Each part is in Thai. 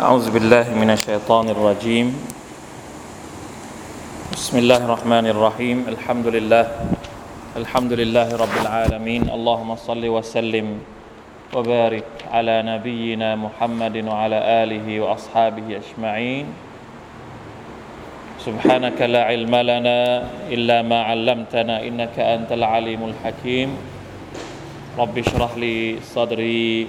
أعوذ بالله من الشيطان الرجيم. بسم الله الرحمن الرحيم. الحمد لله. الحمد لله رب العالمين. اللهم صل وسلم وبارك على نبينا محمد وعلى آله وأصحابه أجمعين. سبحانك لا علم لنا إلا ما علمتنا إنك أنت العليم الحكيم. رب اشرح لي صدري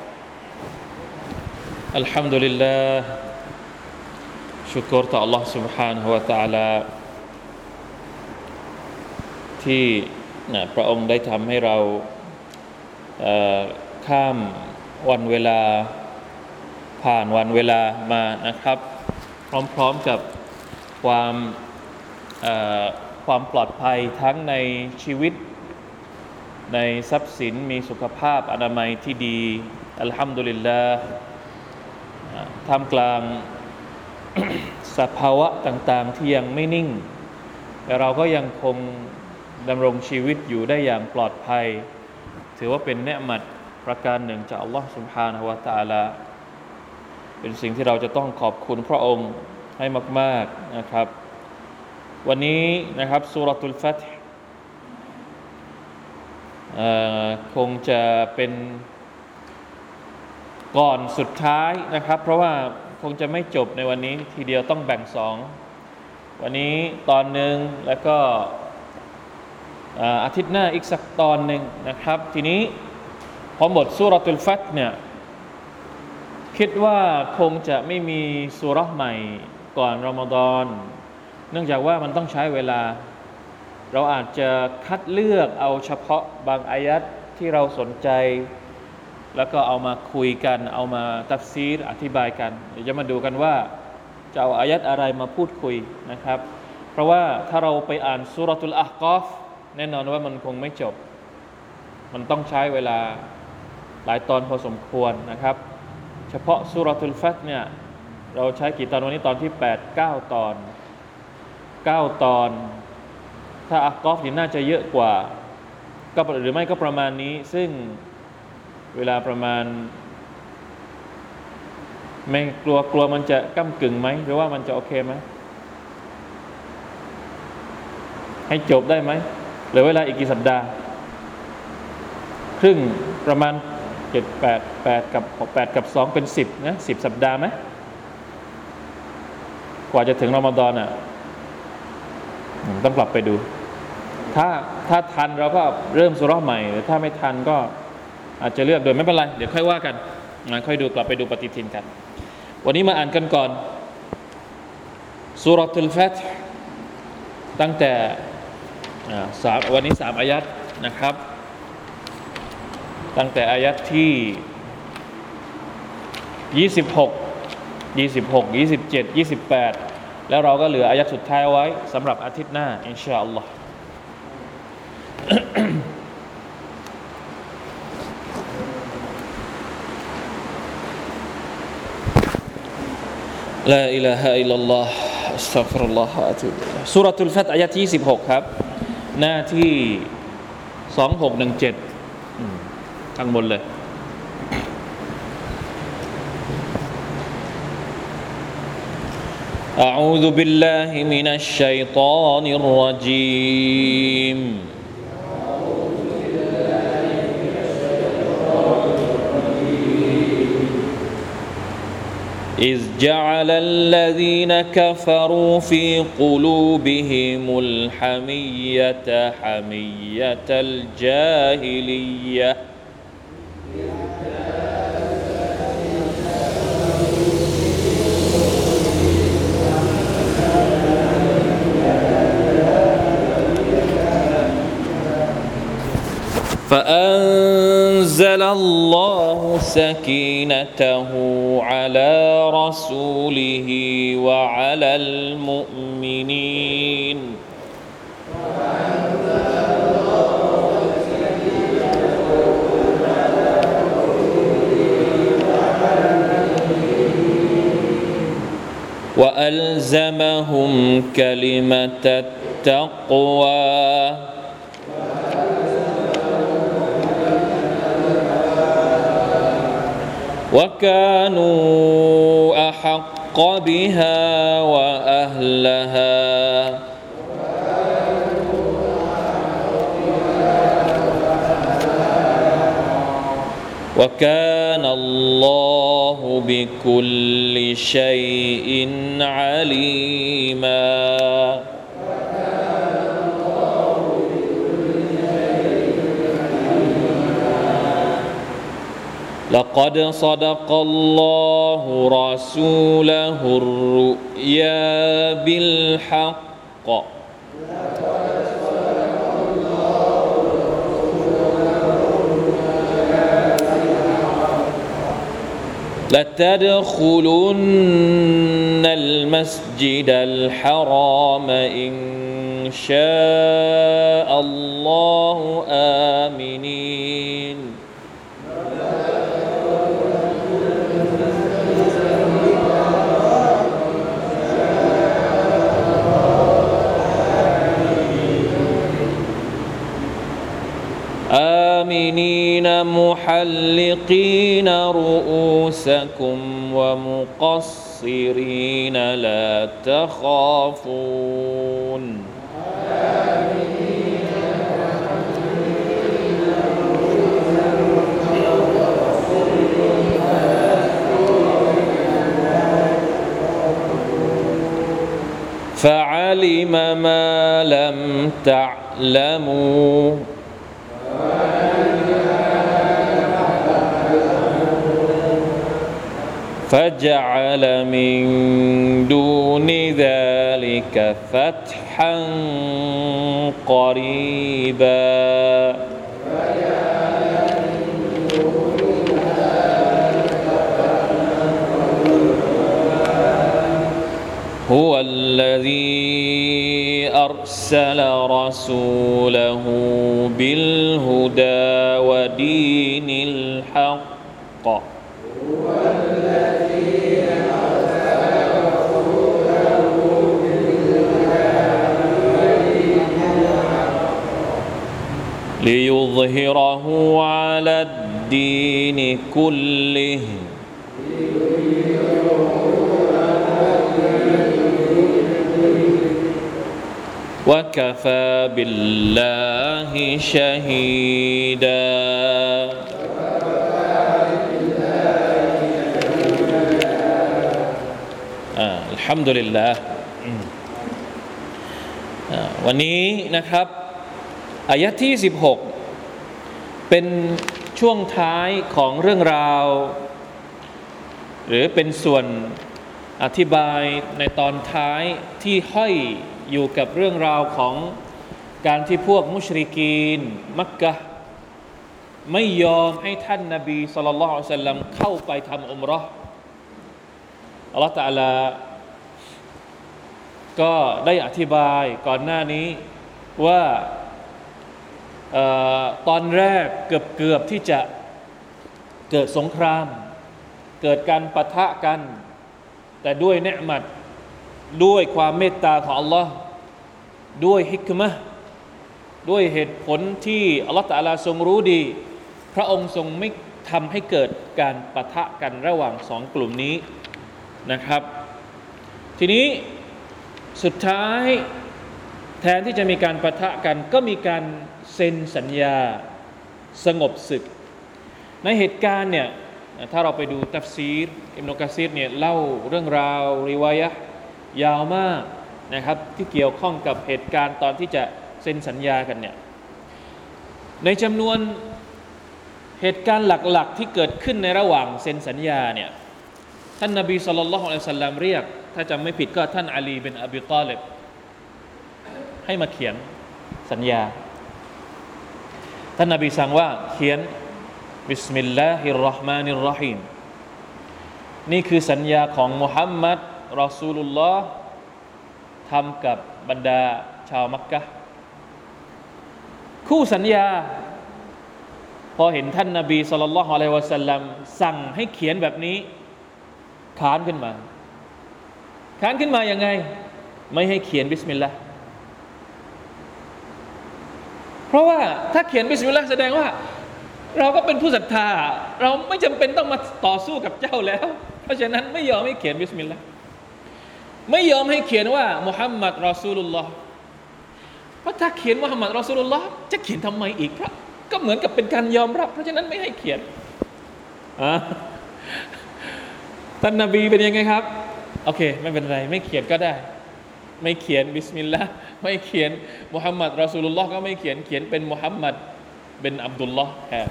الحمد لله شكر الله سبحانه وتعالى ที่นะพระองค์ได้ทำให้เราเอ่อข้ามวันเวลาผ่านวันเวลามานะครับ พร้อมๆกับความเอ่อความปลอดภัยทั้งในชีวิต ในทรัพย์สินมีสุขภาพอนามัยที่ดี อัลฮัมดุลิลลาห์ ท่ามกลางสภาวะต่างๆที่ยังไม่นิ่ง แต่เราก็ยังคงดำรงชีวิตอยู่ได้อย่างปลอดภัย ถือว่าเป็นเนืมัดประการหนึ่งจากอัลลอฮฺสุบฮานาวะตาลา เป็นสิ่งที่เราจะต้องขอบคุณพระองค์ให้มาก ๆนะครับ วันนี้นะครับสุรตุลฟัตคงจะเป็น ก่อนสุดท้ายนะครับ เพราะว่าคงจะไม่จบในวันนี้ทีเดียวต้องแบ่งสองวันนี้ตอนหนึ่งแล้วก็อาทิตย์หน้าอีกสักตอนหนึ่งนะครับ ทีนี้พอหมดสุรตุลฟัตเนี่ยคิดว่าคงจะไม่มีสุรใหม่ก่อนรอมฎอน เนื่องจากว่ามันต้องใช้เวลา เราอาจจะคัดเลือกเอาเฉพาะบางอายัดที่เราสนใจ แล้วก็เอามาคุยกัน เอามาตัฟซีรอธิบายกัน เดี๋ยวจะมาดูกันว่า จะเอาอายัดอะไรมาพูดคุยนะครับ เพราะว่าถ้าเราไปอ่านสุรตุลอาฮกอฟแน่นอนว่ามันคงไม่จบ มันต้องใช้เวลาหลายตอนพอสมควรนะครับ เฉพาะสุรตุลฟัตเนี่ยเราใช้กี่ตอนวันนี้ตอนที่ 8 9 ตอน 9 ตอน ถ้าอักกอฟนี่น่าจะเยอะกว่า ก็หรือไม่ก็ประมาณนี้ซึ่ง เวลาประมาณ ไม่กลัวกลัวมันจะก้ากึ่งไหมหรือว่ามันจะโอเคไหมให้จบได้ไหมเหลือเวลาอีกกี่สัปดาห์ ครึ่งประมาณเจ็ดแปดแปดกับแปดกับสองเป็นสิบนะสิบสัปดาห์ไหมกว่าจะถึงรอมฎอนอะต้องกลับไปดู ถ้าถ้าทันเราก็เริ่มสุราใหม่ หรือถ้าไม่ทันก็ อาจจะเลือกโดยไม่เป็นไร เดี๋ยวค่อยว่ากันนะค่อยดูกลับไปดูปฏิทินกัน วันนี้มาอ่านกันก่อนสุรตุลฟัตตั้งแต่สามวันนี้สามอายัดนะครับ ตั้งแต่อายัดที่ยี่สิบหกยี่สิบหกยี่สิบเจ็ดยี่สิบแปดแล้วเราก็เหลืออายัดสุดท้ายไว้สำหรับอาทิตย์หน้า อินชาอัลลอฮ์ لا إله إلا الله استغفر الله وأتوب إليه สุรทุลฟัตอายะที่26 ครับ หน้าที่ 2617ข้างบนเลย أعوذ بالله من الشيطان الرجيم إذ جعل الذين كفروا في قلوبهم الحمية حمية الجاهلية. فأنزل الله سكينته على رسوله وعلى المؤمنين. وألزمهم كلمة التقوى. وكانوا أحق بها وأهلها. وكان الله بكل شيء عليما. لقد صدق الله رسوله الرؤيا بالحق. لتدخلن المسجد الحرام إن شاء الله آمنين محلقين رؤوسكم ومقصرين لا تخافون فعلم ما لم تعلموا فجعل من دون ذلك فتحا قريبا. هو الذي أرسل رسوله ليظهره على الدين كله وكفى بالله شهيدا آه الحمد لله อ่าวันนี้นะครับอายะที่ 16 เป็นช่วงท้ายของเรื่องราว หรือเป็นส่วนอธิบายในตอนท้ายที่ห้อยอยู่กับเรื่องราวของการที่พวกมุชริกีน มักกะไม่ยอมให้ท่านนาบีสุลต่านละสัลลัมเข้าไปทำอุมราะอัลลอฮฺตะอาลาก็ได้อธิบายก่อนหน้านี้ว่า ตอนแรกเกือบเกือบที่จะเกิดสงคราม เกิดการปะทะกัน แต่ด้วยเนืมัดด้วยความเมตตาของ Allah ด้วยฮิกมะด้วยเหตุผลที่อัลลอฮฺตะอาลาทรงรู้ดี พระองค์ทรงไม่ทำให้เกิดการปะทะกันระหว่างสองกลุ่มนี้นะครับ ทีนี้สุดท้ายแทนที่จะมีการประทะกันก็มีการ ซ็นสัญญาสงบศึก ในเหตุการณ์เนี่ยถ้าเราไปดูตัฟซีรอิมนุกะซีรเนี่ยเล่าเรื่องราวริวายะยาวมากนะครับที่เกี่ยวข้องกับเหตุการณ์ตอนที่จะเซ็นสัญญากันเนี่ยในจำนวนเหตุการณ์หลักๆ ที่เกิดขึ้นในระหว่างเซ็นสัญญาเนี่ยท่านนบีصلى الله عليه وسلمเรียก ถ้าจำไม่ผิดก็ท่านอาลี บินอบีตอลิบให้มาเขียนสัญญา ท่านนบีสั่งว่าเขียนبسم الله الرحمن الرحيمนี่คือสัญญาของมุฮัมมัดรอซูลุลลอฮ์ทำกับบรรดาชาวมักกะคู่สัญญา พอเห็นท่านนาบีصلى الله عليه وسلمสั่งให้เขียนแบบนี้ค้านขึ้นมา ค้านขึ้นมาอย่างไง ไม่ให้เขียนบิสมิลลาห์ เพราะว่าถ้าเขียนบิสมิลลาห์แสดงว่า เราก็เป็นผู้ศรัทธา เราไม่จำเป็นต้องมาต่อสู้กับเจ้าแล้ว เพราะฉะนั้นไม่ยอมให้เขียนบิสมิลลาห์ไม่ยอมให้เขียนว่ามุฮัมมัดรอซูลุลลอฮ์เพราะถ้าเขียนมุฮัมมัดรอซูลุลลอฮ์จะเขียนทำไมอีกเพราะก็เหมือนกับเป็นการยอมรับ เพราะฉะนั้นไม่ให้เขียนท่านนบีเป็นยังไงครับ โอเค ไม่เป็นไร ไม่เขียนก็ได้ ไม่เขียนบิสมิลลาห์ไม่เขียนมุฮัมมัดรอสูลุลลอฮ์ก็ไม่เขียนเขียนเป็นมุฮัมมัด บินอับดุลลอฮ์แทน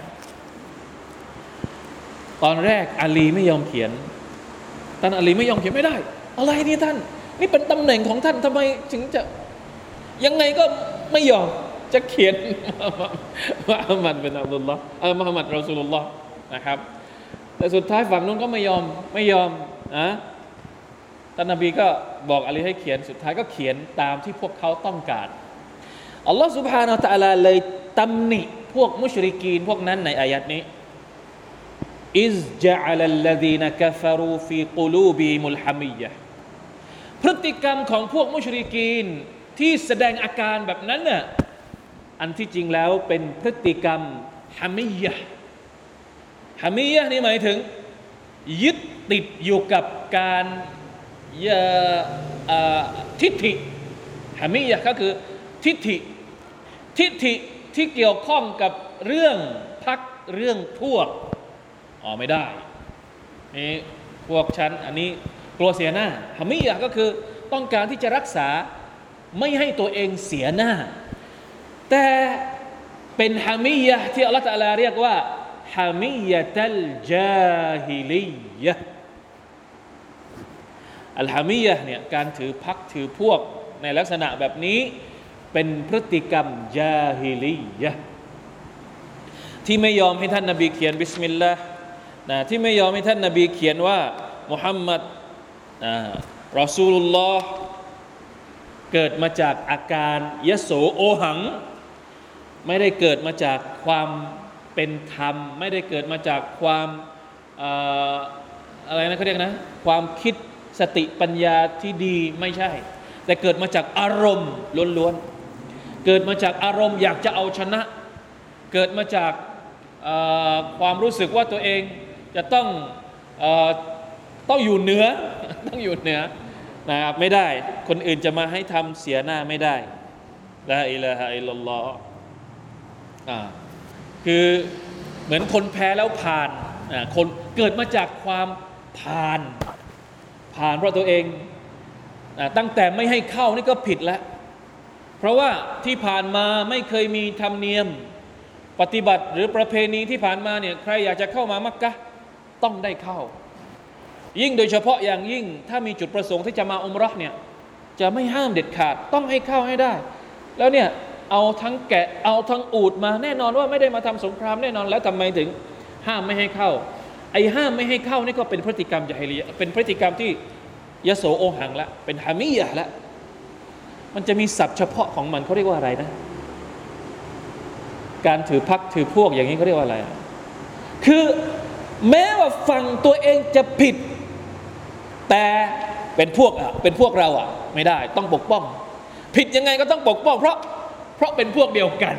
ตอนแรกอาลีไม่ยอมเขียนท่านอาลีไม่ยอมเขียนไม่ได้ อะไรนี่ท่าน นี่เป็นตำแหน่งของท่านทำไมถึงจะยังไงก็ไม่ยอมจะเขียนมุฮัมมัดเป็นอับดุลลอฮ์เออมุฮัมมัดรอสูลุลลอฮ์นะครับแต่สุดท้ายฝั่งนู้นก็ไม่ยอมไม่ยอมอะ ท่านนบีก็บอกอะลีให้เขียนสุดท้ายก็เขียนตามที่พวกเขาต้องการอัลลอฮฺสุบฮานาอัลลอฮเลยตำหนิพวกมุชริกีนพวกนั้นในอายัดนี้อิสจัลลัดีนกัฟรูฟีกูลูบีมุลฮามียะพฤติกรรมของพวกมุชริกีนที่แสดงอาการแบบนั้นน่ะอันที่จริงแล้วเป็นพฤติกรรมฮามียะฮามียะนี่หมายถึง ยึดติดอยู่กับการ ทิฏฐิฮามิยะก็คือทิฏฐิทิฏฐิที่เกี่ยวข้องกับเรื่องพักเรื่องพวกอ๋อไม่ได้นี่พวกฉันอันนี้กลัวเสียหน้าฮามิยะก็คือต้องการที่จะรักษาไม่ให้ตัวเองเสียหน้า แต่เป็นฮามิยะที่อัลลอฮฺเรียกว่าฮามิยะตัลจาฮิลียะ الحمية เนี่ยการถือพรรคถือพวกในลักษณะแบบนี้เป็นพฤติกรรมญาฮิลียะฮ์ที่ไม่ยอมให้ท่านนาบีเขียนบิสมิลลาห์นะที่ไม่ยอมให้ท่านนาบีเขียนว่ามุฮัมมัดรอซูลุลลอฮ์เกิดมาจากอาการยโสโอหัง ไม่ได้เกิดมาจากความเป็นธรรม ไม่ได้เกิดมาจากความอะไรนะเขาเรียกนะ ความคิด สติปัญญาที่ดีไม่ใช่ แต่เกิดมาจากอารมณ์ล้วนๆเกิดมาจากอารมณ์อยากจะเอาชนะ เกิดมาจากความรู้สึกว่าตัวเองจะต้องต้องอยู่เหนือต้องอยู่เหนือนะครับไม่ได้ คนอื่นจะมาให้ทำเสียหน้าไม่ได้ละอิละฮะอิลลัลลอฮ์คือเหมือนคนแพ้แล้วผ่านคนเกิดมาจากความผ่าน ผ่านเพราะตัวเองตั้งแต่ไม่ให้เข้านี่ก็ผิดแล้ว เพราะว่าที่ผ่านมาไม่เคยมีธรรมเนียมปฏิบัติหรือประเพณีที่ผ่านมาเนี่ยใครอยากจะเข้ามามักกะต้องได้เข้า ยิ่งโดยเฉพาะอย่างยิ่งถ้ามีจุดประสงค์ที่จะมาอมรอเนี่ยจะไม่ห้ามเด็ดขาดต้องให้เข้าให้ได้ แล้วเนี่ยเอาทั้งแกะเอาทั้งอูดมาแน่นอนว่าไม่ได้มาทำสงครามแน่นอนแล้วทำไมถึงห้ามไม่ให้เข้า ไอ้ห้ามไม่ให้เข้านี่ก็เป็นพฤติกรรมยาฮิลียเป็นพฤติกรรมที่ยโสโอหังละ เป็นฮามิยะละ มันจะมีศัพท์เฉพาะของมันเขาเรียกว่าอะไรนะ การถือพักถือพวกอย่างนี้เขาเรียกว่าอะไร คือแม้ว่าฝั่งตัวเองจะผิด แต่เป็นพวกอะเป็นพวกเราอะ ไม่ได้ต้องปกป้อง ผิดยังไงก็ต้องปกป้อง เพราะเพราะเป็นพวกเดียวกัน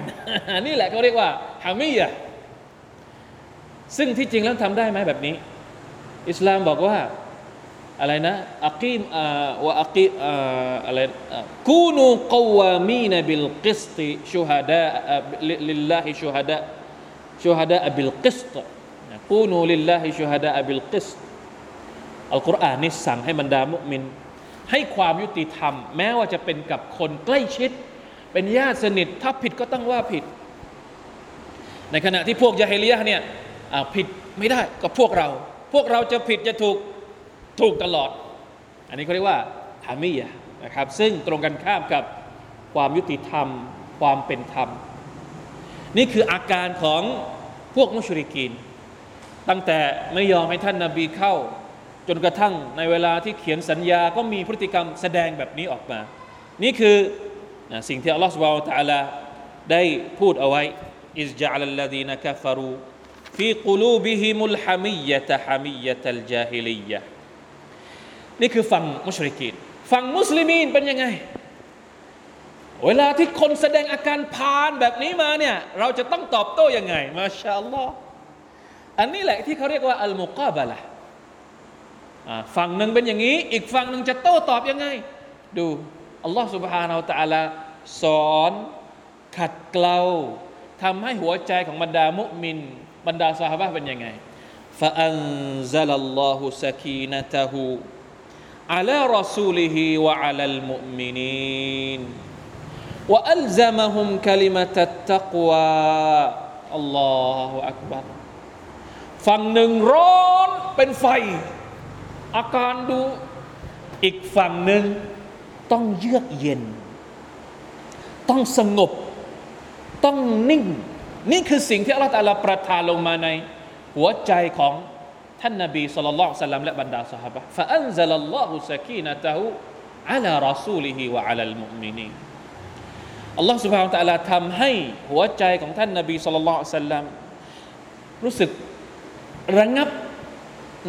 นี่แหละเขาเรียกว่าحمية ซึ่งที่จริงแล้วทำได้ไหมแบบนี้ อิสลามบอกว่าอะไรนะأقيموا وأقيموا อะไรكونوا قوامين بالقسط شهداء لله شهداء شهداء بالقسط كونوا لله شهداء بالقسطอัลกุรอานนี่สั่งให้บรรดามุมิน ให้ความยุติธรรม แม้ว่าจะเป็นกับคนใกล้ชิด เป็นญาติสนิทถ้าผิดก็ต้องว่าผิด ในขณะที่พวกญาฮิลียะฮ์เนี่ย อาผิดไม่ได้ก็พวกเรา พวกเราจะผิดจะถูกถูกตลอด อันนี้เขาเรียกว่าحميةนะครับ ซึ่งตรงกันข้ามกับความยุติธรรม ความเป็นธรรม นี่คืออาการของพวกมุชริกีน ตั้งแต่ไม่ยอมให้ท่านนาบีเข้า จนกระทั่งในเวลาที่เขียนสัญญาก็มีพฤติกรรมแสดงแบบนี้ออกมา นี่คือสิ่งที่อัลลอฮฺสุบฮฺตะลาได้พูดเอาไว้อิสจาลัลลดีนกัฟรู في قلوبهم الحمية حمية الجاهلية นี่คือฝั่งมุชริกีนฝั่งมุสลิมีนเป็นยังไง เวลาที่คนแสดงอาการพานแบบนี้มาเนี่ย เราจะต้องตอบโต้ยังไง มาชาอัลลอฮ์อันนี้แหละที่เขาเรียกว่าอัลมุกาบะละฝั่งหนึ่งเป็นอย่างนี้ อีกฝั่งหนึ่งจะโต้ตอบยังไง ดูอัลลอฮ์ سبحانه และ تعالى สอนขัดเกลาทำให้หัวใจของบรรดามุมิน บรรดาสหายเป็นยังไง فأنزل الله سكينته على رسوله وعلى المؤمنين وألزمهم كلمة التقوى الله أكبر ฝั่งหนึ่งร้อนเป็นไฟ อาการดูอีกฝั่งหนึ่งต้องเยือกเย็น ต้องสงบ ต้องนิ่ง นี่คือสิ่งที่อัลลอฮฺตาลาประทานลงมาในหัวใจของท่านนบีสุลต่านสัลลัมและบรรดาสัฮายฟะอันซัลลอฮุสกีนะตะฮูอัลารอซูลิฮิวะอัลลมุมินีอัลลอฮฺสุบฮานตะลาทำให้หัวใจของท่านนบีสุลต่านสัลลัมรู้สึกระงับ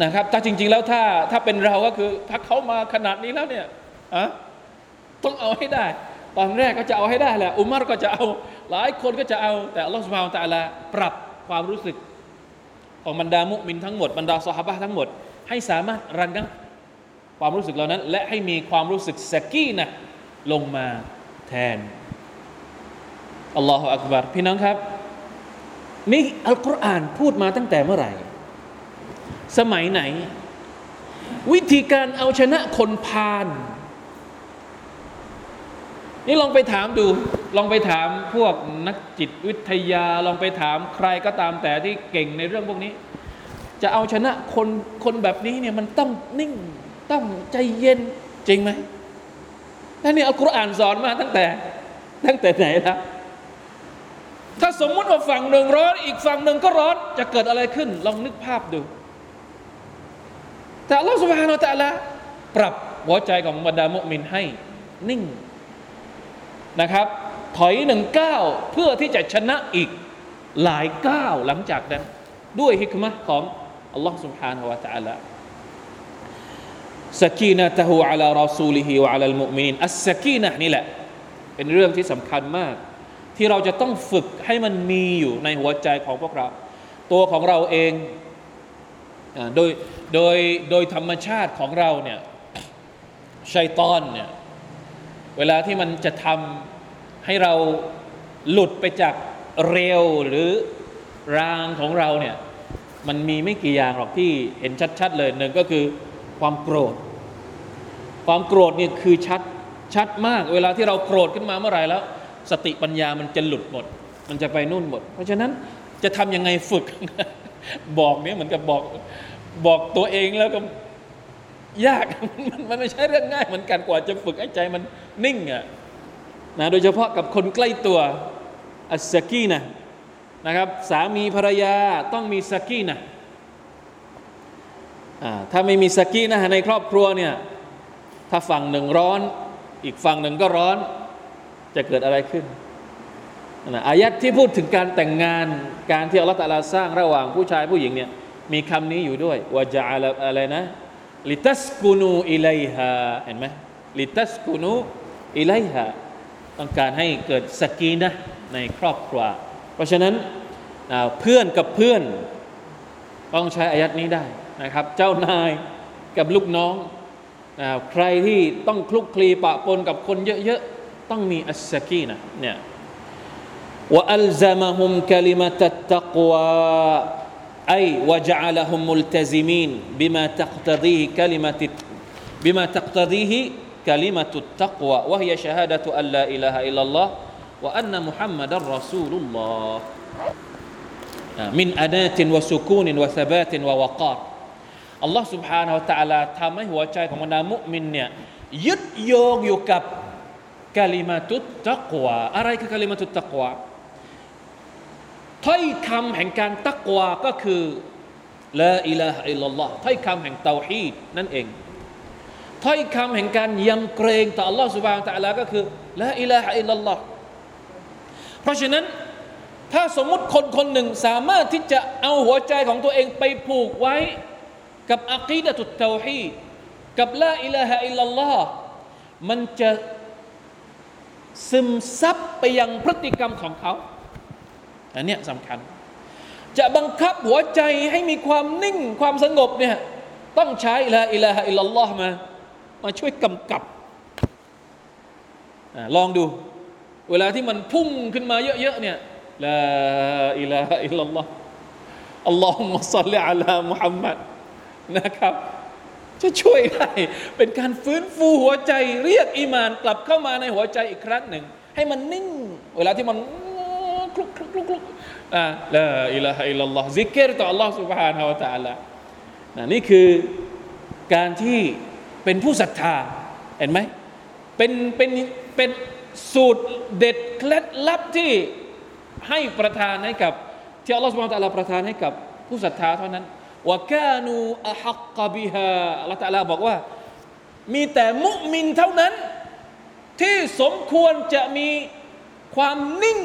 นะครับแต่จริง ๆ แล้วถ้าถ้าเป็นเราก็คือถ้าเขามาขนาดนี้แล้วเนี่ยอะต้องเอาให้ได้ ตอนแรกก็จะเอาให้ได้แหละอุมารก็จะเอา หลายคนก็จะเอาแต่อัลลอฮฺสุบฮานตะลาปรับความรู้สึกของบรรดามุมินทั้งหมดบรรดาสฮาะทั้งหมด ให้สามารถรังับความรู้สึกเหล่านั้น และให้มีความรู้สึกสกี้นะลงมาแทนอัลลอฮฺอักบารพี่น้องครับ นี่อัลกุรอานพูดมาตั้งแต่เมื่อไหร่ สมัยไหน วิธีการเอาชนะคนพาลนี่ลองไปถามดู ลองไปถามพวกนักจิตวิทยา ลองไปถามใครก็ตามแต่ที่เก่งในเรื่องพวกนี้ จะเอาชนะคนคนแบบนี้เนี่ยมันต้องนิ่งต้องใจเย็นจริงไหมท่านนี่อัลกุรอานสอนมาตั้งแต่ ตั้งแต่ไหนแล้วถ้าสมมติว่าฝั่งหนึ่งร้อนอีกฝั่งหนึ่งก็ร้อนจะเกิดอะไรขึ้น ลองนึกภาพดู แต่อัลลอฮฺสุบฮานาอัลลอฮฺปรับหัวใจของบรรดามุมินให้นิ่งนะครับ ถอยหนึ่งก้าวเพื่อที่จะชนะอีกหลายก้าวหลังจากนั้น ด้วยฮิกมะของอัลลอฮ์ سبحانه และ تعالى สกีนะตะฮูอัลารอซูลิฮิวะอัลลมุมินอัสสกีนะนี่แหละ เป็นเรื่องที่สำคัญมาก ที่เราจะต้องฝึกให้มันมีอยู่ในหัวใจของพวกเรา ตัวของเราเองโดยโดยโดยธรรมชาติของเราเนี่ยชัยตอนเนี่ยเวลาที่มันจะทำ ให้เราหลุดไปจากเร็วหรือรางของเราเนี่ยมันมีไม่กี่อย่างหรอกที่เห็นชัดๆเลยหนึ่งก็คือความโกรธ ความโกรธนี่คือชัดชัดมาก เวลาที่เราโกรธขึ้นมาเมื่อไหร่แล้ว สติปัญญามันจะหลุดหมด มันจะไปนู่นหมด เพราะฉะนั้นจะทำยังไงฝึก บอกเนี้ยเหมือนกับบอกบอกตัวเองแล้วก็ยากมันไม่ใช่เรื่องง่ายเหมือนกันกว่าจะฝึกให้ใจมันนิ่งอะ นะโดยเฉพาะกับคนใกล้ตัวอัสกีนะนะครับสามีภรรยาต้องมีสกีนะถ้าไม่มีสกีนะในครอบครัวเนี่ยถ้าฝั่งหนึ่งร้อน อีกฝั่งหนึ่งก็ร้อนจะเกิดอะไรขึ้นนะอายัดที่พูดถึงการแต่งงานการที่อัลลอฮฺตะลาสร้างระหว่างผู้ชายผู้หญิงเนี่ยมีคำนี้อยู่ด้วยว่าจะอะไรนะลิตัสกุนูอิไลฮาเห็นไหมลิตัสกุนูอิไลฮา ต้องการให้เกิดสกีนะในครอบครัว เพราะฉะนั้นเพื่อนกับเพื่อนต้องใช้อายัดนี้ได้นะครับ เจ้านายกับลูกน้องใครที่ต้องคลุกคลีปะปนกับคนเยอะๆ ต้องมีอัสสกีนะเนี่ยว่าอัลซามะฮุมคลิมะตัตตะกวา أي وجعلهم ملتزمين بما تقتضيه كلمة بما تقتضيه كلمة التقوى وهي شهادة أن لا إله إلا الله وأن محمد رسول الله من أنات وسكون وثبات ووقار الله سبحانه وتعالى ทำให้หัวใจของบรรดามุมินเนี่ยยึดโยงอยู่กับกาลิมาตุตตักวาอะไรคือกาลิมาตุตตักวาถ้อยคำแห่งการตักวาก็คือ ละอิลาฮะอิลลัลลอฮ์ถ้อยคำแห่งเตาฮีดนั่นเอง ถ้อยคำแห่งการยำเกรงต่อ Allah s u b h a n a h u Taala ก็คือละอิลาฮะอิลลัลลอฮเพราะฉะนั้นถ้าสมมุติคนคนหนึ่งสามารถที่จะเอาหัวใจของตัวเองไปผูกไว้กับอักีดะตุเตาฮีกับละอิลาฮะอิลลัลลอฮมันจะซึมซับไปยังพฤติกรรมของเขาอันนี้สำคัญ จะบังคับหัวใจให้มีความนิ่งความสงบเนี่ยต้องใช้ละอิลาฮะอิลลัลลอฮมา มาช่วยกำกับอลองดู เวลาที่มันพุ่งขึ้นมาเยอะๆเนี่ยลาอิลาฮะอิลลัลลอฮ์อัลลอฮุมะซัลลิอะลามุฮัมมัดนะครับ จะช่วยได้เป็นการฟื้นฟูหัวใจ เรียกอีมานกลับเข้ามาในหัวใจอีกครั้งหนึ่ง ให้มันนิ่ง เวลาที่มันคลุกคลุกคลุกคลุกอ่าลาอิลาฮะอิลลัลลอฮ์ซิกเกตต่อ Allah سبحانه และ تعالى นะนี่คือการที่ เป็นผู้ศรัทธาเห็นไหมเป็นเป็นเป็นสูตรเด็ดเคล็ดลับที่ให้ประทานให้กับที่อัลลอฮฺสุบานตะลาประทานให้กับผู้ศรัทธาเท่านั้นว่าแกนูอะฮักกบิฮาอัลลอฮฺตะลาบอกว่า มีแต่มุมินเท่านั้น ที่สมควรจะมีความนิ่ง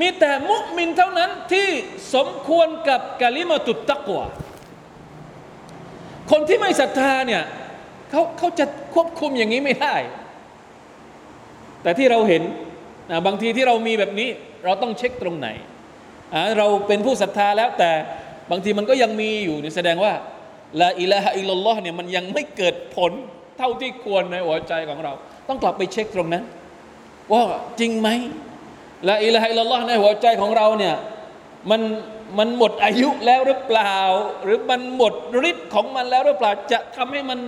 มีแต่มุมินเท่านั้นที่สมควรกับกะลิมาตุตตะกวา คนที่ไม่ศรัทธาเนี่ยเขาเขาจะควบคุมอย่างนี้ไม่ได้ แต่ที่เราเห็นนะบางทีที่เรามีแบบนี้ เราต้องเช็คตรงไหน เราเป็นผู้ศรัทธาแล้วแต่บางทีมันก็ยังมีอยู่นี่แสดงว่าละอิละฮะอิลลอฮ์เนี่ยมันยังไม่เกิดผลเท่าที่ควรในหัวใจของเรา ต้องกลับไปเช็คตรงนั้น ว่าจริงไหมละอิละฮะอิลลอฮ์ในหัวใจของเราเนี่ยมัน มันหมดอายุแล้วหรือเปล่า หรือมันหมดฤทธิ์ของมันแล้วหรือเปล่า จะทำให้มัน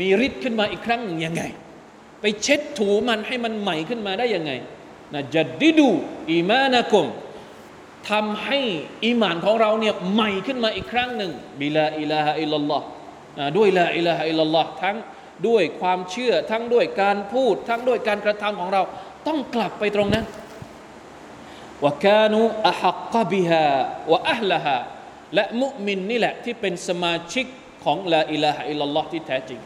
มีฤทธิ์ขึ้นมาอีกครั้งหนึ่งยังไง ไปเช็ดถูมันให้มันใหม่ขึ้นมาได้ยังไงนะจัดดิดูอีมานะกุมทำให้อีมานของเราเนี่ยใหม่ขึ้นมาอีกครั้งหนึ่งบิลาอิลาฮะอิลลัลลอฮ์ด้วยลาอิลาฮะอิลลัลลอฮ์ทั้งด้วยความเชื่อทั้งด้วยการพูด ทั้งด้วยการกระทำของเรา ต้องกลับไปตรงนั้น وكانوا أحق بها وأهلهاและมุมินนี่แหละที่เป็นสมาชิกของلا إله إلا الله ที่แท้จริง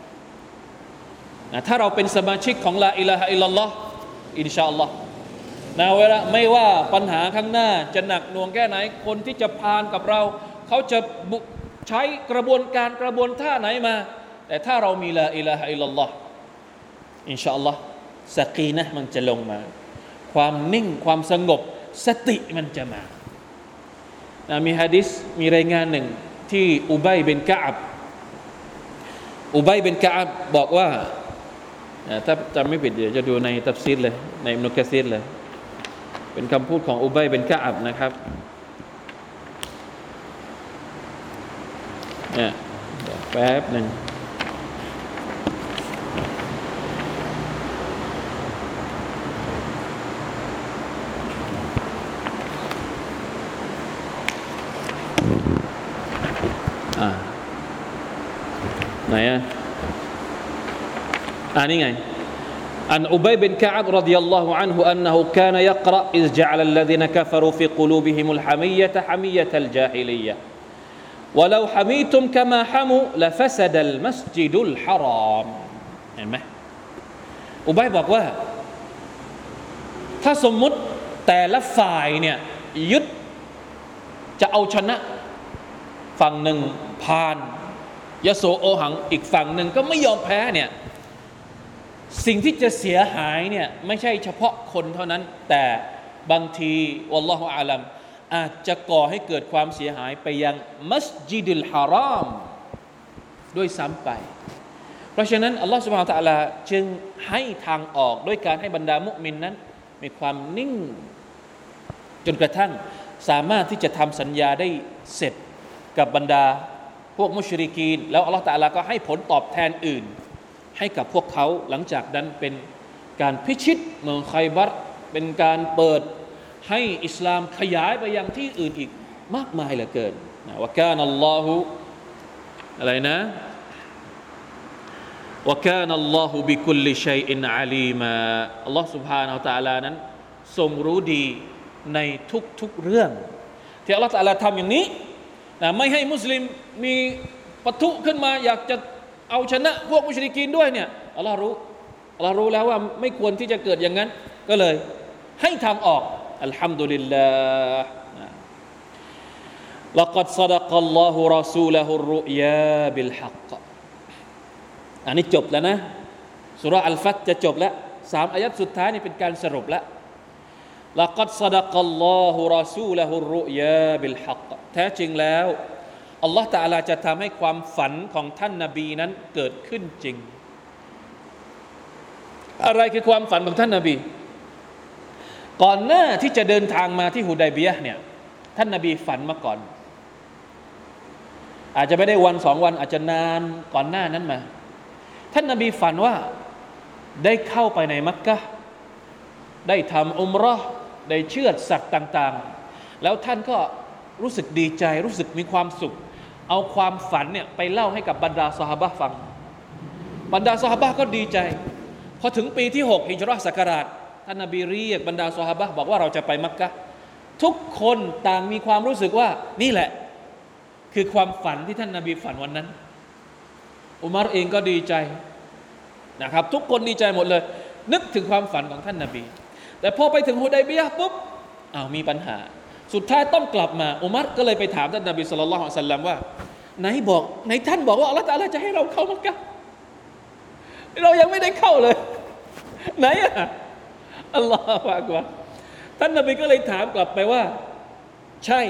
นะถ้าเราเป็นสมาชิกของلا إله إلا الله อินชาอัลลอฮ์นะเวลาไม่ว่าปัญหาข้างหน้าจะหนักหน่วงแค่ไหน คนที่จะพาลกับเรา เขาจะใช้กระบวนการกระบวนท่าไหนมา แต่ถ้าเรามีلا إله إلا اللهอินชาอัลลอฮ์สกีนะมันจะลงมา ความนิ่งความสงบ สติมันจะมานะมีฮะดิษมีรายงานหนึ่งที่อุบัยเป็นกะอับ อุบัยเป็นกะอับบอกว่าถ้าจำไม่ผิดเดี๋ยวจะดูในตัฟซีดเลย ในอิมนุกะซีดเลย เป็นคำพูดของอุบัยเป็นกะอับนะครับเนี่ยแป๊บหนึ่ง อ่ะอ่านี่ไง عن أبي بن كعب رضي الله عنه أنه كان يقرأ إذ جعل الذين كفروا في قلوبهم الحمية حمية الجاهلية ولو حميتم كما حموا لفسد المسجد الحرام เห็นไหมอุบัยบอกว่า ถ้าสมมุติแต่ละฝ่ายเนี่ยยึดจะเอาชนะฝั่งหนึ่งพาน ยโสโอหังอีกฝั่งหนึ่งก็ไม่ยอมแพ้เนี่ยสิ่งที่จะเสียหายเนี่ยไม่ใช่เฉพาะคนเท่านั้น แต่บางทีวัลลอฮฺอาลัมอาจจะก่อให้เกิดความเสียหายไปยังมัสยิดุลฮารอมด้วยซ้ำไป เพราะฉะนั้นอัลลอฮฺสุบฮานตะลาจึงให้ทางออกด้วยการให้บรรดามุมินนั้น มีความนิ่ง จนกระทั่งสามารถที่จะทำสัญญาได้เสร็จกับบรรดา พวกมุชริกีน แล้วอัลลอฮฺตาลาก็ให้ผลตอบแทนอื่น ให้กับพวกเขาหลังจากนั้นเป็นการพิชิตเมืองไคบัตเป็นการเปิดให้อิสลามขยายไปยังที่อื่นอีกมากมายเหลือเกินนะว่ากานัลลอฮฺอะไรนะว่ากานัลลอฮฺบิคุลิชัยอินอาลีมาอัลลอฮฺสุบฮานาอัลตาลานั้น ทรงรู้ดีในทุกๆเรื่อง ที่อัลลอฮฺตาลาทำอย่างนี้นะไม่ให้มุสลิม มีปะทุขึ้นมา อยากจะเอาชนะพวกมุชริกีนด้วยเนี่ยอัลลอฮ์รู้อัลลอฮ์รู้แล้วว่าไม่ควรที่จะเกิดอย่างนั้น ก็เลยให้ทางออกอัลฮัมดุลิลลาห์ لقد صدق الله رسوله الرؤيا بالحق อันนี้จบแล้วนะสุราอัลฟัตจะจบแล้วสามอายัดสุดท้ายนี่เป็นการสรุปแล้ว لقد صدق الله رسوله الرؤيا بالحق แท้จริงแล้ว อัลลอฮฺตาลาจะทำให้ความฝันของท่านนาบีนั้นเกิดขึ้นจริง อะไรคือความฝันของท่านนาบี ก่อนหน้าที่จะเดินทางมาที่ฮุดัยเบียเนี่ยท่านนาบีฝันมาก่อน อาจจะไม่ได้วันสองวันอาจจะนานก่อนหน้านั้นมา ท่านนาบีฝันว่าได้เข้าไปในมักกะได้ทำอุมรอได้เชื่อดสัตว์ต่าง ๆ แล้วท่านก็รู้สึกดีใจรู้สึกมีความสุข เอาความฝันเนี่ยไปเล่าให้กับบรรดาสหบะฟัง บรรดาสหบะก็ดีใจ พอถึงปีที่6ฮิจรัสกราชท่านนบีเรียกบรรดาสหบะบอกว่าเราจะไปมักกะทุกคนต่างมีความรู้สึกว่านี่แหละ คือความฝันที่ท่านนาบีฝันวันนั้นอุมารเองก็ดีใจนะครับ ทุกคนดีใจหมดเลย นึกถึงความฝันของท่านนาบี แต่พอไปถึงฮุดัยเบียปุ๊บอ้าวมีปัญหา สุดท้ายต้องกลับมาอุมัรก็เลยไปถามท่านนบีสุลต่านละสัลลัมว่าไหนบอกไหนท่านบอกว่าอัลลอฮฺจะให้เราเข้ามักกะเรายังไม่ได้เข้าเลย ไหนอะอัลลอฮฺวากว่าท่านนบีก็เลยถามกลับไปว่า ใช่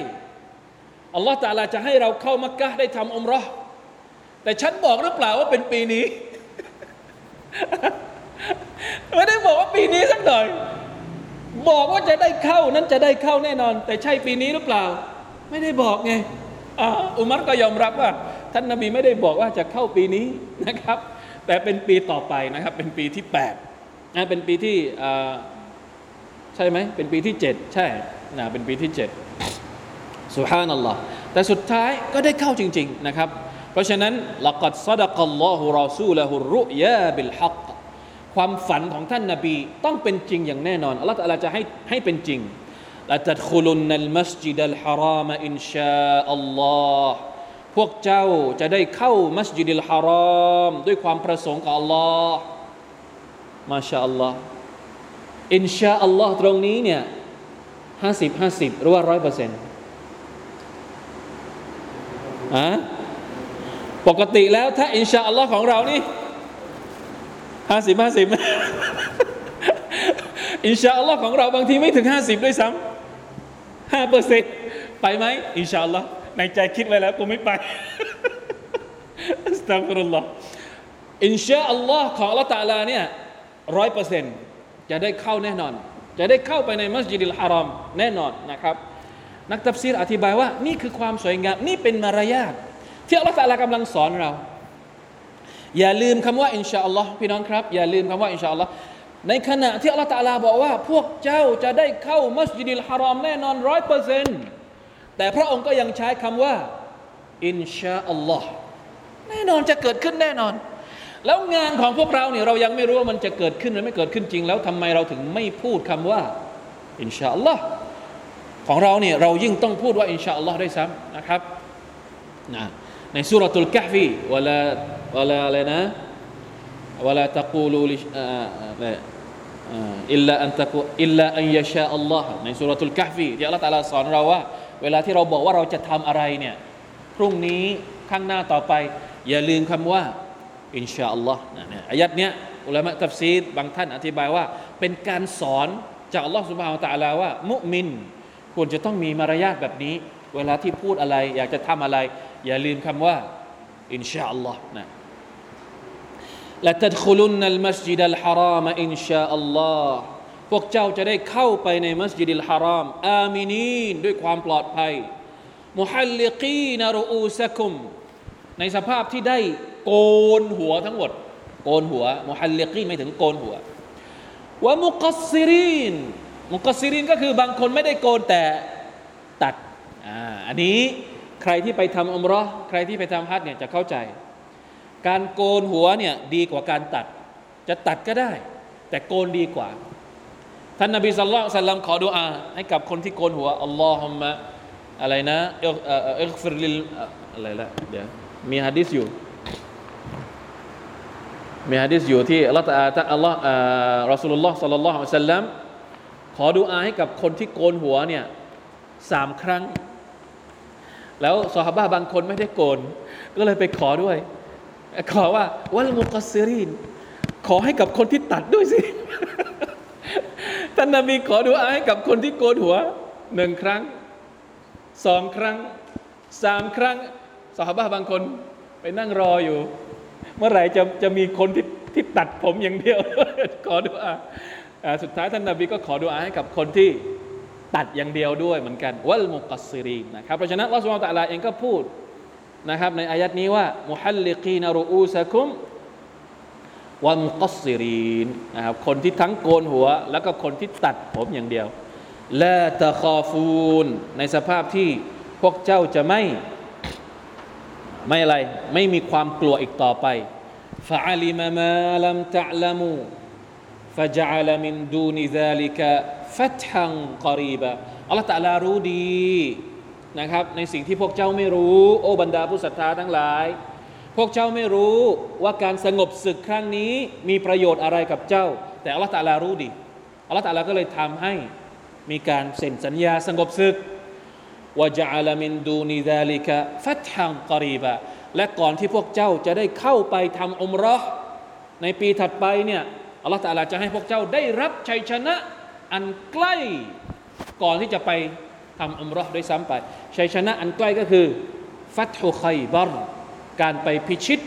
อัลลอฮฺตาลาจะให้เราเข้ามักกะได้ทำอมรอแต่ฉันบอกหรือเปล่าว่าเป็นปีนี้ไม่ได้บอกว่าปีนี้สักหน่อย บอกว่าจะได้เข้านั้นจะได้เข้าแน่นอน แต่ใช่ปีนี้หรือเปล่า ไม่ได้บอกไงอุมัรก็ยอมรับว่า ท่านนบีไม่ได้บอกว่าจะเข้าปีนี้นะครับ แต่เป็นปีต่อไปนะครับ เป็นปีที่8นะเป็นปีที่ใช่ไหมเป็นปีที่ 7 ใช่นะเป็นปีที่7สุฮานัลลอฮ์แต่สุดท้ายก็ได้เข้าจริง ๆนะครับ เพราะฉะนั้นละกัดซาดะกัลลอฮุรอซูละฮุรุยาบิลฮัก ความฝันของท่านนาบีต้องเป็นจริงอย่างแน่นอนอัลลอฮฺจะให้ให้เป็นจริงละตัดคุลุนนัลมัสจิดัลฮารามอินชาอัลลอฮ์พวกเจ้าจะได้เข้ามัสยิดิลฮารามด้วยความประสงค์ของอัลลอฮ์มาชาอัลลอฮ์อินชาอัลลอฮ์ตรงนี้เนี่ยห้าสิบห้าสิบหรือว่าร้อยเปอร์เซ็นต์อะปกติแล้วถ้าอินชาอัลลอฮ์ของเรานี่ ห้าสิบห้าสิบอินชาอัลลอฮ์ของเราบางทีไม่ถึงห้าสิบด้วยซ้ำห้าเปอร์เซ็นต์ไปไหมอินชาอัลลอฮ์ในใจคิดไว้แล้วกูไม่ไปอัสตัฟรุลลอฮ์อินชาอัลลอฮ์ของอัลลอฮ์ตาลาเนี่ยร้อยเปอร์เซ็นต์จะได้เข้าแน่นอน จะได้เข้าไปในมัสยิดิลฮารอมแน่นอนนะครับ นักตัฟซีรอธิบายว่านี่คือความสวยงาม นี่เป็นมารยาทที่อัลลอฮ์ตาลากำลังสอนเรา อย่าลืมคำว่าอินชาอัลลอฮ์พี่น้องครับ อย่าลืมคำว่าอินชาอัลลอฮ์ในขณะที่อัลลอฮ์ตาลาบอกว่า พวกเจ้าจะได้เข้ามัสยิดิลฮารอมแน่นอนร้อยเปอร์เซนต์แต่พระองค์ก็ยังใช้คำว่าอินชาอัลลอฮ์แน่นอนจะเกิดขึ้นแน่นอน แล้วงานของพวกเราเนี่ยเรายังไม่รู้ว่ามันจะเกิดขึ้นหรือไม่เกิดขึ้นจริง แล้วทำไมเราถึงไม่พูดคำว่าอินชาอัลลอฮ์ของเราเนี่ยเรายิ่งต้องพูดว่าอินชาอัลลอฮ์ด้วยซ้ำนะครับนะในซูเราะตุลกะฮ์ฟีวลา วลาอะไรนะวลาตะกูลูลิอิลลาอันตะกูอิลลาอันยาชาอัลลอฮ์ในสุรทูลกะฟีที่อัลลอฮ์ตะลาสอนเราว่า เวลาที่เราบอกว่าเราจะทำอะไรเนี่ยพรุ่งนี้ข้างหน้าต่อไป อย่าลืมคำว่า อินชาอัลลอฮ์เนี่ยอายะฮ์เนี้ยอุลามะตัฟซีรบางท่านอธิบายว่า เป็นการสอนจากอัลลอฮ์สุบฮานตะลาว่า มุมิน ควรจะต้องมีมารยาทแบบนี้ เวลาที่พูดอะไร อยากจะทำอะไร อย่าลืมคำว่า อินชาอัลลอฮ์นะ لتدخلن المسجد الحرام إن شاء اللهพวกเจ้าจะได้เข้าไปในมัสยิดิลฮารามอามินีนด้วยความปลอดภัยมุฮัลลิกีนรูอูซะคุม ในสภาพที่ได้โกนหัวทั้งหมด โกนหัวมุฮัลลิกีไม่ถึงโกนหัววะมุกัสซิรินมุกัสซิรินก็คือบางคนไม่ได้โกนแต่ตัดอ่าอันนี้ใครที่ไปทำอมรอใครที่ไปทำฮัจเนี่ยจะเข้าใจ การโกนหัวเนี่ยดีกว่าการตัด จะตัดก็ได้ แต่โกนดีกว่า ท่านนบีสัลลัลลอฮุซัลลัมขอดุอา ให้กับคนที่โกนหัวอัลลอฮุมะอะไรนะเออเอ่อเอฟริลอะไรละเดี๋ยวมีฮะดิษอยู่มีฮะดิษอยู่ที่อัลลอฮฺตะอัลลอฮฺอ่ารอสูลุลลอฮ์สัลลัลลอฮุอะลัยฮิวะสัลลัมขอดูอาให้กับคนที่โกนหัวเนี่ยสามครั้ง แล้วซอฮาบะบางคนไม่ได้โกน ก็เลยไปขอด้วย ขอว่าวัลมุกัสซิรินขอให้กับคนที่ตัดด้วยสิ ท่านนบีขอดูอาให้กับคนที่โกนหัวหนึ่งครั้งสองครั้งสามครั้งสหบาบางคนไปนั่งรออยู่ เมื่อไหร่จะจะมีคนที่ที่ตัดผมอย่างเดียว ขอดูอาอ่าสุดท้ายท่านนาบีก็ขอดูอาให้กับคนที่ตัดอย่างเดียวด้วยเหมือนกันวัลมุกัสซิรีนนะครับเพราะฉะนั้นอัลลอฮฺสุบฮานะฮูวะตะอาลาเองก็พูด นะครับในอายัดนี้ว่ามุฮัลลิกีนรูอูซะคุมวามุกัสซิรีนนะครับคนที่ทั้งโกนหัว แล้วก็คนที่ตัดผมอย่างเดียวละตะคอฟูนในสภาพที่พวกเจ้าจะไม่ไม่อะไรไม่มีความกลัวอีกต่อไปฟะอาลิมามาลัมตะลามูฟะจัลมินดูนิซาลิกะฟัตฮังกอรีบะอัลลอฮฺตะลารู้ดี นะครับในสิ่งที่พวกเจ้าไม่รู้ โอ้บรรดาผู้ศรัทธาทั้งหลาย พวกเจ้าไม่รู้ว่าการสงบศึกครั้งนี้มีประโยชน์อะไรกับเจ้า แต่อัลลอฮฺตาลารู้ดีอัลลอฮฺตาลาก็เลยทำให้มีการเซ็นสัญญาสงบศึกว่าจะอาลามินดูนิดาลิกะฟัตฮังกรีบะและก่อนที่พวกเจ้าจะได้เข้าไปทำอมรอในปีถัดไปเนี่ยอัลลอฮฺตาลาจะให้พวกเจ้าได้รับชัยชนะอันใกล้ก่อนที่จะไป ทำอุมเรอด้วยซ้ำไป ชัยชนะอันใกล้ก็คือ ฟัตฮุไคบารการไปพิชิต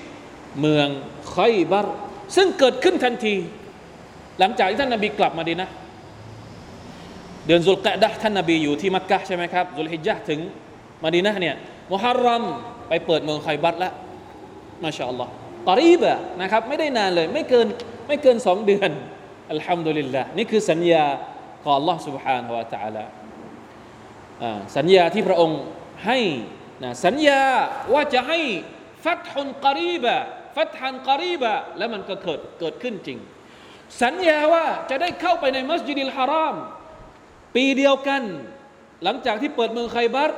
เมืองไคบารซึ่งเกิดขึ้นทันที หลังจากที่ท่านนบีกลับมาดีนะ เดือนซุลกะดะท่านนบีอยู่ที่มักกะใช่ไหมครับซุลฮิจญะถึงมาดีนะเนี่ยมุฮัรรัมไปเปิดเมืองไคบัรแล้วมาชาอัลลอฮ์ตอรีบะนะครับไม่ได้นานเลยไม่เกินไม่เกินสองเดือนอัลฮัมดุลิลละนี่คือสัญญาของ Allah سبحانه และ تعالى สัญญาที่พระองค์ให้นะสัญญาว่าจะให้ฟัตฮุนกรีบะฟัตฮันกรีบะแล้วมันก็เกิดเกิดขึ้นจริง สัญญาว่าจะได้เข้าไปในมัสยิดิลฮารามปีเดียวกัน หลังจากที่เปิดเมืองไคบัร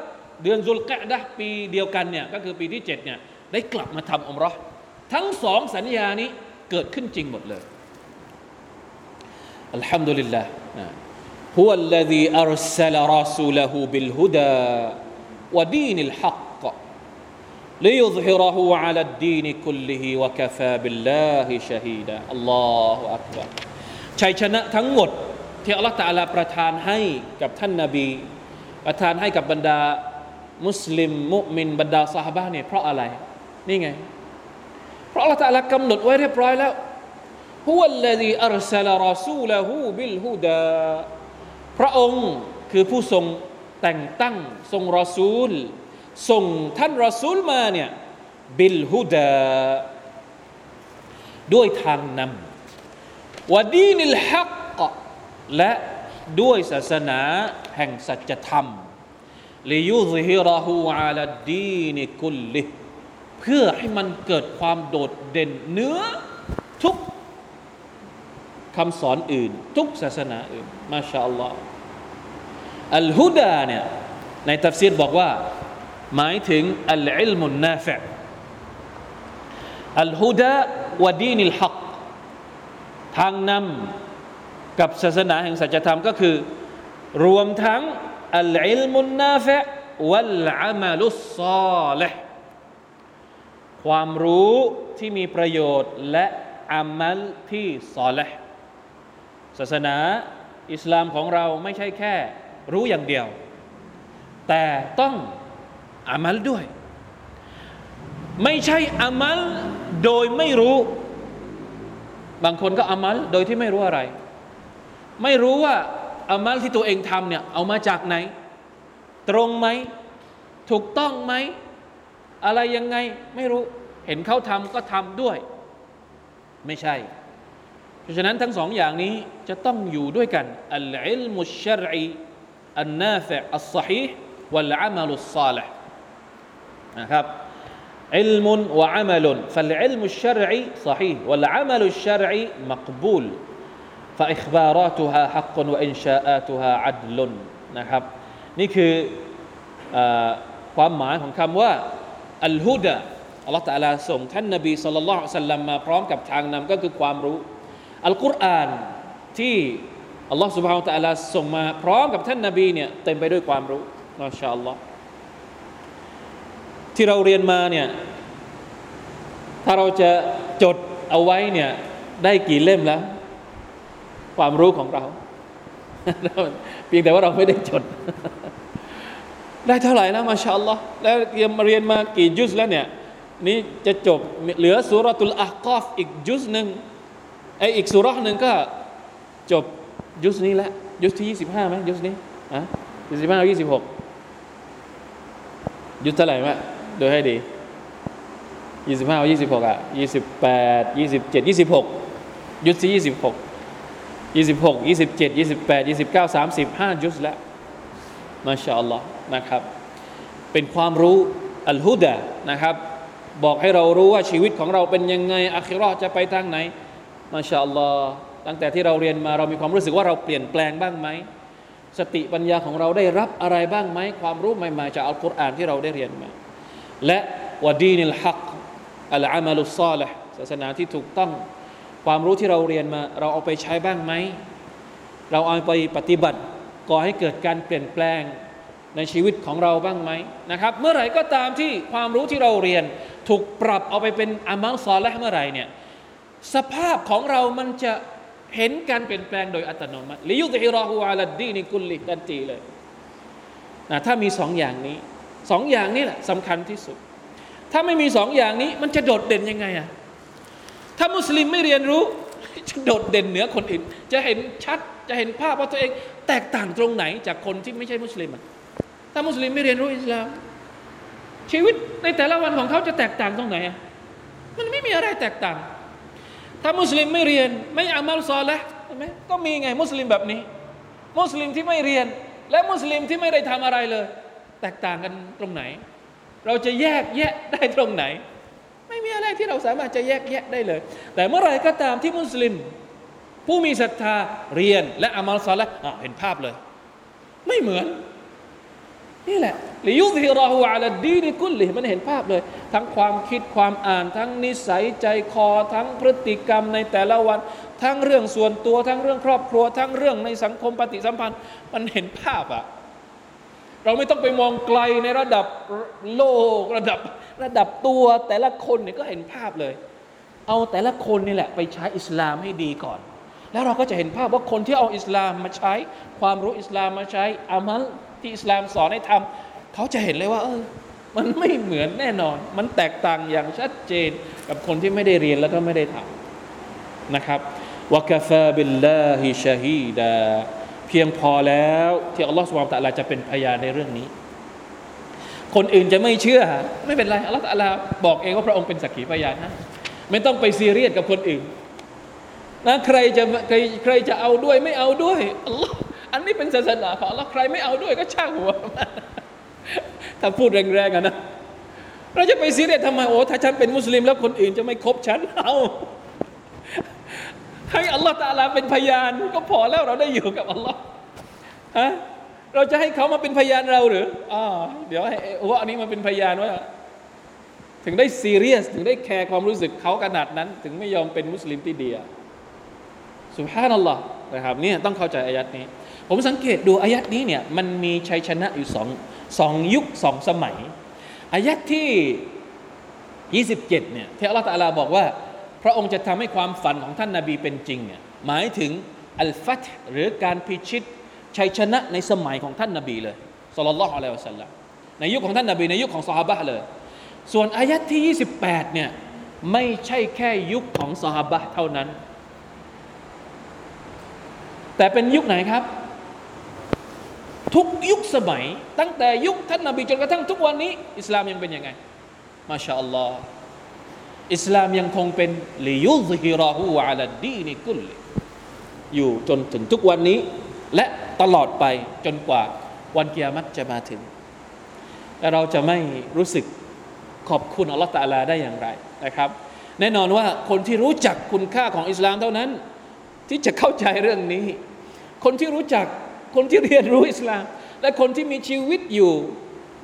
เดือนซุลกะดะปีเดียวกันเนี่ยก็คือปีที่7เนี่ยได้กลับมาทำอมรอทั้งสองสัญญานี้เกิดขึ้นจริงหมดเลยอัลฮัมดุลิลลาห์ هو الذي أرسل رسوله بالهدى ودين الحق ليظهره على الدين كله وكفى بالله شهيدا الله أكبر ชัยชนะทั้งหมดที่อัลลอฮฺตะอาลาประทานให้กับท่านนาบี ประทานให้กับบรรดามุสลิม มุมินบรรดาสหบะเนี่ยเพราะอะไร นี่ไง เพราะอัลลอฮฺตะอาลากำหนดไว้เรียบร้อยแล้ว هو الذي أرسل رسوله بالهدى พระองค์คือผู้ทรงแต่งตั้งทรงรอซูล ส่งท่านรอซูลมาเนี่ยบิลฮุดาด้วยทางนำวดีนิลฮักและด้วยศาสนาแห่งสัจธรรมลิยุซฮิรหูอาลดีนิกุลลิเพื่อให้มันเกิดความโดดเด่นเนื้อทุกคำสอนอื่น ทุกศาสนาอื่น มาชาอัลลอฮ์ อัลฮุดาเนี่ยในตัฟซีรบอกว่า หมายถึงอัลอิลมุนนาฟะอัลฮุดาวะดีนิลฮักทางนำกับศาสนาแห่งสัจธรรมก็คือ รวมทั้งอัลอิลมุนนาฟะวัลอามัลุสซาลห์ความรู้ที่มีประโยชน์และอามัลที่ซอลห์ศาสนาอิสลามของเราไม่ใช่แค่ รู้อย่างเดียว แต่ต้องอามัลด้วย ไม่ใช่อามัลโดยไม่รู้ บางคนก็อามัลโดยที่ไม่รู้อะไร ไม่รู้ว่าอามัลที่ตัวเองทำเนี่ยเอามาจากไหน ตรงไหมถูกต้องไหม อะไรยังไงไม่รู้เห็นเขาทำก็ทำด้วย ไม่ใช่ เพราะฉะนั้นทั้งสองอย่างนี้จะต้องอยู่ด้วยกันอัลอิลมุชรอี النافع الصحيح والعمل الصالح นะครับ علم وعمل فالعلم الشرعي صحيح والعمل الشرعي مقبول فإخباراتها حق وإنشاءاتها عدل นะครับนี่คือ ความหมายของคำว่าอัลฮุดะอัลลอฮฺตะลาส่งท่านนบีสุลต่านสัลลัมมาพร้อมกับทางนำก็คือความรู้ อัลกุรอานที่ อัลลอฮฺสุบฮานตะลาส่งมาพร้อมกับท่านนบีเนี่ยเต็มไปด้วยความรู้มาชาอัลลอฮ์ที่เราเรียนมาเนี่ยถ้าเราจะจดเอาไว้เนี่ยได้กี่เล่มแล้ว ความรู้ของเรา เพียงแต่ว่าเราไม่ได้จด ได้เท่าไหร่แล้วมาชาอัลลอฮ์แล้วเรียนมาเรียนมากี่ยุสแล้วเนี่ยนี่จะจบเหลือสุรตุลอาฮกอฟอีกยุสหนึ่งไออีกสุรหนึ่งก็จบ ยุสนี้แล้วยุสที่ยี่สิบห้าไหมยุสนี้อะยี่สิบห้ายี่สิบหกยุสเท่าไหร่ไหมดูให้ดียี่สิบห้ายี่สิบหกอะยี่สิบแปดยี่สิบเจ็ดยี่สิบหกยุสที่ยี่สิบหกยี่สิบหกยี่สิบเจ็ดยี่สิบแปดยี่สิบเก้าสามสิบห้ายุสแล้วมาชาอัลลอฮ์นะครับ เป็นความรู้อัลฮุดะนะครับ บอกให้เรารู้ว่าชีวิตของเราเป็นยังไงอัคิรอจะไปทางไหนมาชาอัลลอฮ์ ตั้งแต่ที่เราเรียนมาเรามีความรู้สึกว่าเราเปลี่ยนแปลงบ้างไหมสติปัญญาของเราได้รับอะไรบ้างไหมความรู้ใหม่ๆจากอัลกุรอานที่เราได้เรียนมา และวดีนิลฮักอัลอามัลุซอลห์ศาสนาที่ถูกต้องความรู้ที่เราเรียนมา เราเอาไปใช้บ้างไหม เราเอาไปปฏิบัติก่อให้เกิดการเปลี่ยนแปลงในชีวิตของเราบ้างไหมนะครับ เมื่อไหร่ก็ตามที่ความรู้ที่เราเรียน ถูกปรับเอาไปเป็นอามัลซอลและเมื่อไหร่เนี่ยสภาพของเรามันจะ เห็นการเปลี่ยนแปลงโดยอัตโนมัติลิยุติฮิรอฮูอาลดีนิกุลลิทันทีเลยนะถ้ามีสองอย่างนี้สองอย่างนี้แหละสำคัญที่สุด ถ้าไม่มีสองอย่างนี้ มันจะโดดเด่นยังไงอะถ้ามุสลิมไม่เรียนรู้ จะโดดเด่นเหนือคนอื่น จะเห็นชัดจะเห็นภาพว่าตัวเอง แตกต่างตรงไหนจากคนที่ไม่ใช่มุสลิมอะถ้ามุสลิมไม่เรียนรู้อิสลามชีวิตในแต่ละวันของเขาจะแตกต่างตรงไหนอะมันไม่มีอะไรแตกต่าง ถ้ามุสลิมไม่เรียน ไม่อามัลซอละใช่ไหมก็มีไงมุสลิมแบบนี้ มุสลิมที่ไม่เรียน และมุสลิมที่ไม่ได้ทำอะไรเลย แตกต่างกันตรงไหน เราจะแยกแยะได้ตรงไหน ไม่มีอะไรที่เราสามารถจะแยกแยะได้เลย แต่เมื่อไรก็ตามที่มุสลิม ผู้มีศรัทธาเรียนและอามัลซอละเห็นภาพเลย ไม่เหมือน นี่แหละลิยุซิรอฮูอาลดีนี่กุลลิมันเห็นภาพเลย ทั้งความคิดความอ่าน ทั้งนิสัยใจคอ ทั้งพฤติกรรมในแต่ละวัน ทั้งเรื่องส่วนตัว ทั้งเรื่องครอบครัว ทั้งเรื่องในสังคมปฏิสัมพันธ์ มันเห็นภาพอะเราไม่ต้องไปมองไกลในระดับโลกระดับระดับตัวแต่ละคนเนี่ยก็เห็นภาพเลย เอาแต่ละคนนี่แหละไปใช้อิสลามให้ดีก่อน แล้วเราก็จะเห็นภาพว่าคนที่เอาอิสลามมาใช้ ความรู้อิสลามมาใช้อามัล ที่อิสลามสอนให้ทำเขาจะเห็นเลยว่า เออ มันไม่เหมือนแน่นอน มันแตกต่างอย่างชัดเจนกับคนที่ไม่ได้เรียนแล้วก็ไม่ได้ทำนะครับวะกฟาบิลลาฮิชาฮีดาเพียงพอแล้วที่อัลลอฮฺสุบานตะลาจะเป็นพยานในเรื่องนี้ คนอื่นจะไม่เชื่อ ไม่เป็นไรอัลลอฮฺตะลาบอกเองว่าพระองค์เป็นสักขีพยานนะไม่ต้องไปซีเรียสกับคนอื่นนะใครจะใครใครจะเอาด้วยไม่เอาด้วยอัลลอฮ์ อันนี้เป็นศาสนาของเราใครไม่เอาด้วยก็ช่างหัวถ้าพูดแรงๆอะนะ เราจะไปซีเรียสทำไมโอ้ถ้าฉันเป็นมุสลิมแล้วคนอื่นจะไม่คบฉันเอาให้อัลลอฮฺตาลาเป็นพยาน ก็พอแล้วเราได้อยู่กับอัลลอฮ์ฮะเราจะให้เขามาเป็นพยานเราหรืออ๋อเดี๋ยวให้ว่าอันนี้มาเป็นพยานว่าถึงได้ซีเรียส ถึงได้แคร์ความรู้สึกเขาขนาดนั้น ถึงไม่ยอมเป็นมุสลิมที่เดียสุภาพนัลลอฮ์นะครับนี่ต้องเข้าใจอายัดนี้ ผมสังเกตดูอายัดนี้เนี่ยมันมีชัยชนะอยู่สองสองยุคสองสมัย อายัดที่ 27เนี่ยที่อัลลอฮฺตะลาบอกว่า พระองค์จะทำให้ความฝันของท่านนาบีเป็นจริงเนี่ยหมายถึงอัลฟัตหรือการพิชิตชัยชนะในสมัยของท่านนาบีเลยสุลลัลลอฮุอะลัยฮิวสัลลัมในยุคของท่านนาบีในยุคของสฮาบะเลย ส่วนอายัดที่ 28เนี่ยไม่ใช่แค่ยุคของสฮาบะเท่านั้น แต่เป็นยุคไหนครับ ทุกยุคสมัย ตั้งแต่ยุคท่านนาบีจนกระทั่งทุกวันนี้ อิสลามยังเป็นยังไงมาชาอัลลอฮ์อิสลามยังคงเป็นลิยุซฮิราหูอาลดีนิกุลอยู่จนถึงทุกวันนี้ และตลอดไปจนกว่าวันกียรติจะมาถึงและเราจะไม่รู้สึกขอบคุณอัลลอฮฺตาลาได้อย่างไรนะครับ แน่นอนว่าคนที่รู้จักคุณค่าของอิสลามเท่านั้น ที่จะเข้าใจเรื่องนี้ คนที่รู้จัก คนที่เรียนรู้อิสลาม และคนที่มีชีวิตอยู่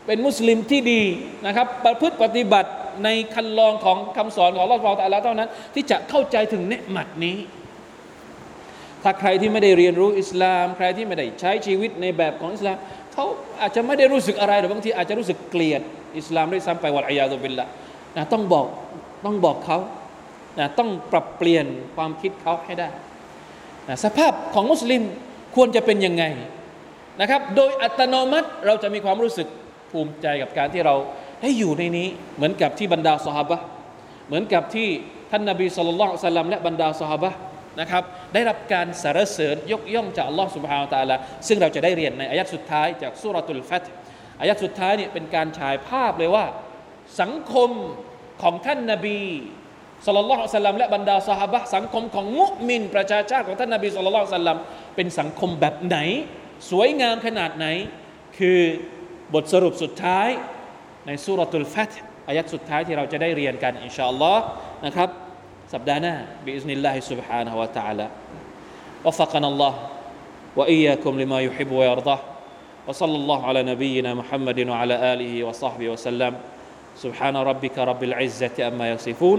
เป็นมุสลิมที่ดีนะครับประพฤติปฏิบัติในคันลองของคำสอนของอัลลอตะลาเท่านั้น ที่จะเข้าใจถึงเนืหมัดนี้ ถ้าใครที่ไม่ได้เรียนรู้อิสลาม ใครที่ไม่ได้ใช้ชีวิตในแบบของอิสลามเขาอาจจะไม่ได้รู้สึกอะไรหรือบางทีอาจจะรู้สึกเกลียดอิสลามด้วยซ้ำไปวัลอายาตุบิลละนะต้องบอกต้องบอกเขานะต้องปรับเปลี่ยนความคิดเขาให้ได้นะสภาพของมุสลิม ควรจะเป็นยังไงนะครับ โดยอัตโนมัติเราจะมีความรู้สึกภูมิใจกับการที่เราได้อยู่ในนี้ เหมือนกับที่บรรดาสหบะเหมือนกับที่ท่านนาบีสุลต่านสลัมและบรรดาสหบะนะครับได้รับการสรรเสริญยกย่องจากอัลลอฮ์สุบฮาวตาละซึ่งเราจะได้เรียนในอายัดสุดท้ายจากสุรตุลฟัตอายัดสุดท้ายเนี่ยเป็นการฉายภาพเลยว่า สังคมของท่านนาบี สุลต่านสัลลัมและบรรดาสหบะสังคมของมุมินประชาชาติของท่านนาบีสุลต่านสัลลัมเป็นสังคมแบบไหน สวยงามขนาดไหน คือบทสรุปสุดท้ายในสุรตุลฟัตอายัดสุดท้ายที่เราจะได้เรียนกันอินชาอัลลอฮ์นะครับสัปดาห์หน้าบิอิสนิลลาฮิ سبحانه และ تعالى وفقنا الله وإياكم لما يحب ويرضاه وصلى الله على نبينا محمد وعلى آله وصحبه وسلم سبحان ربك رب العزة أما يصفون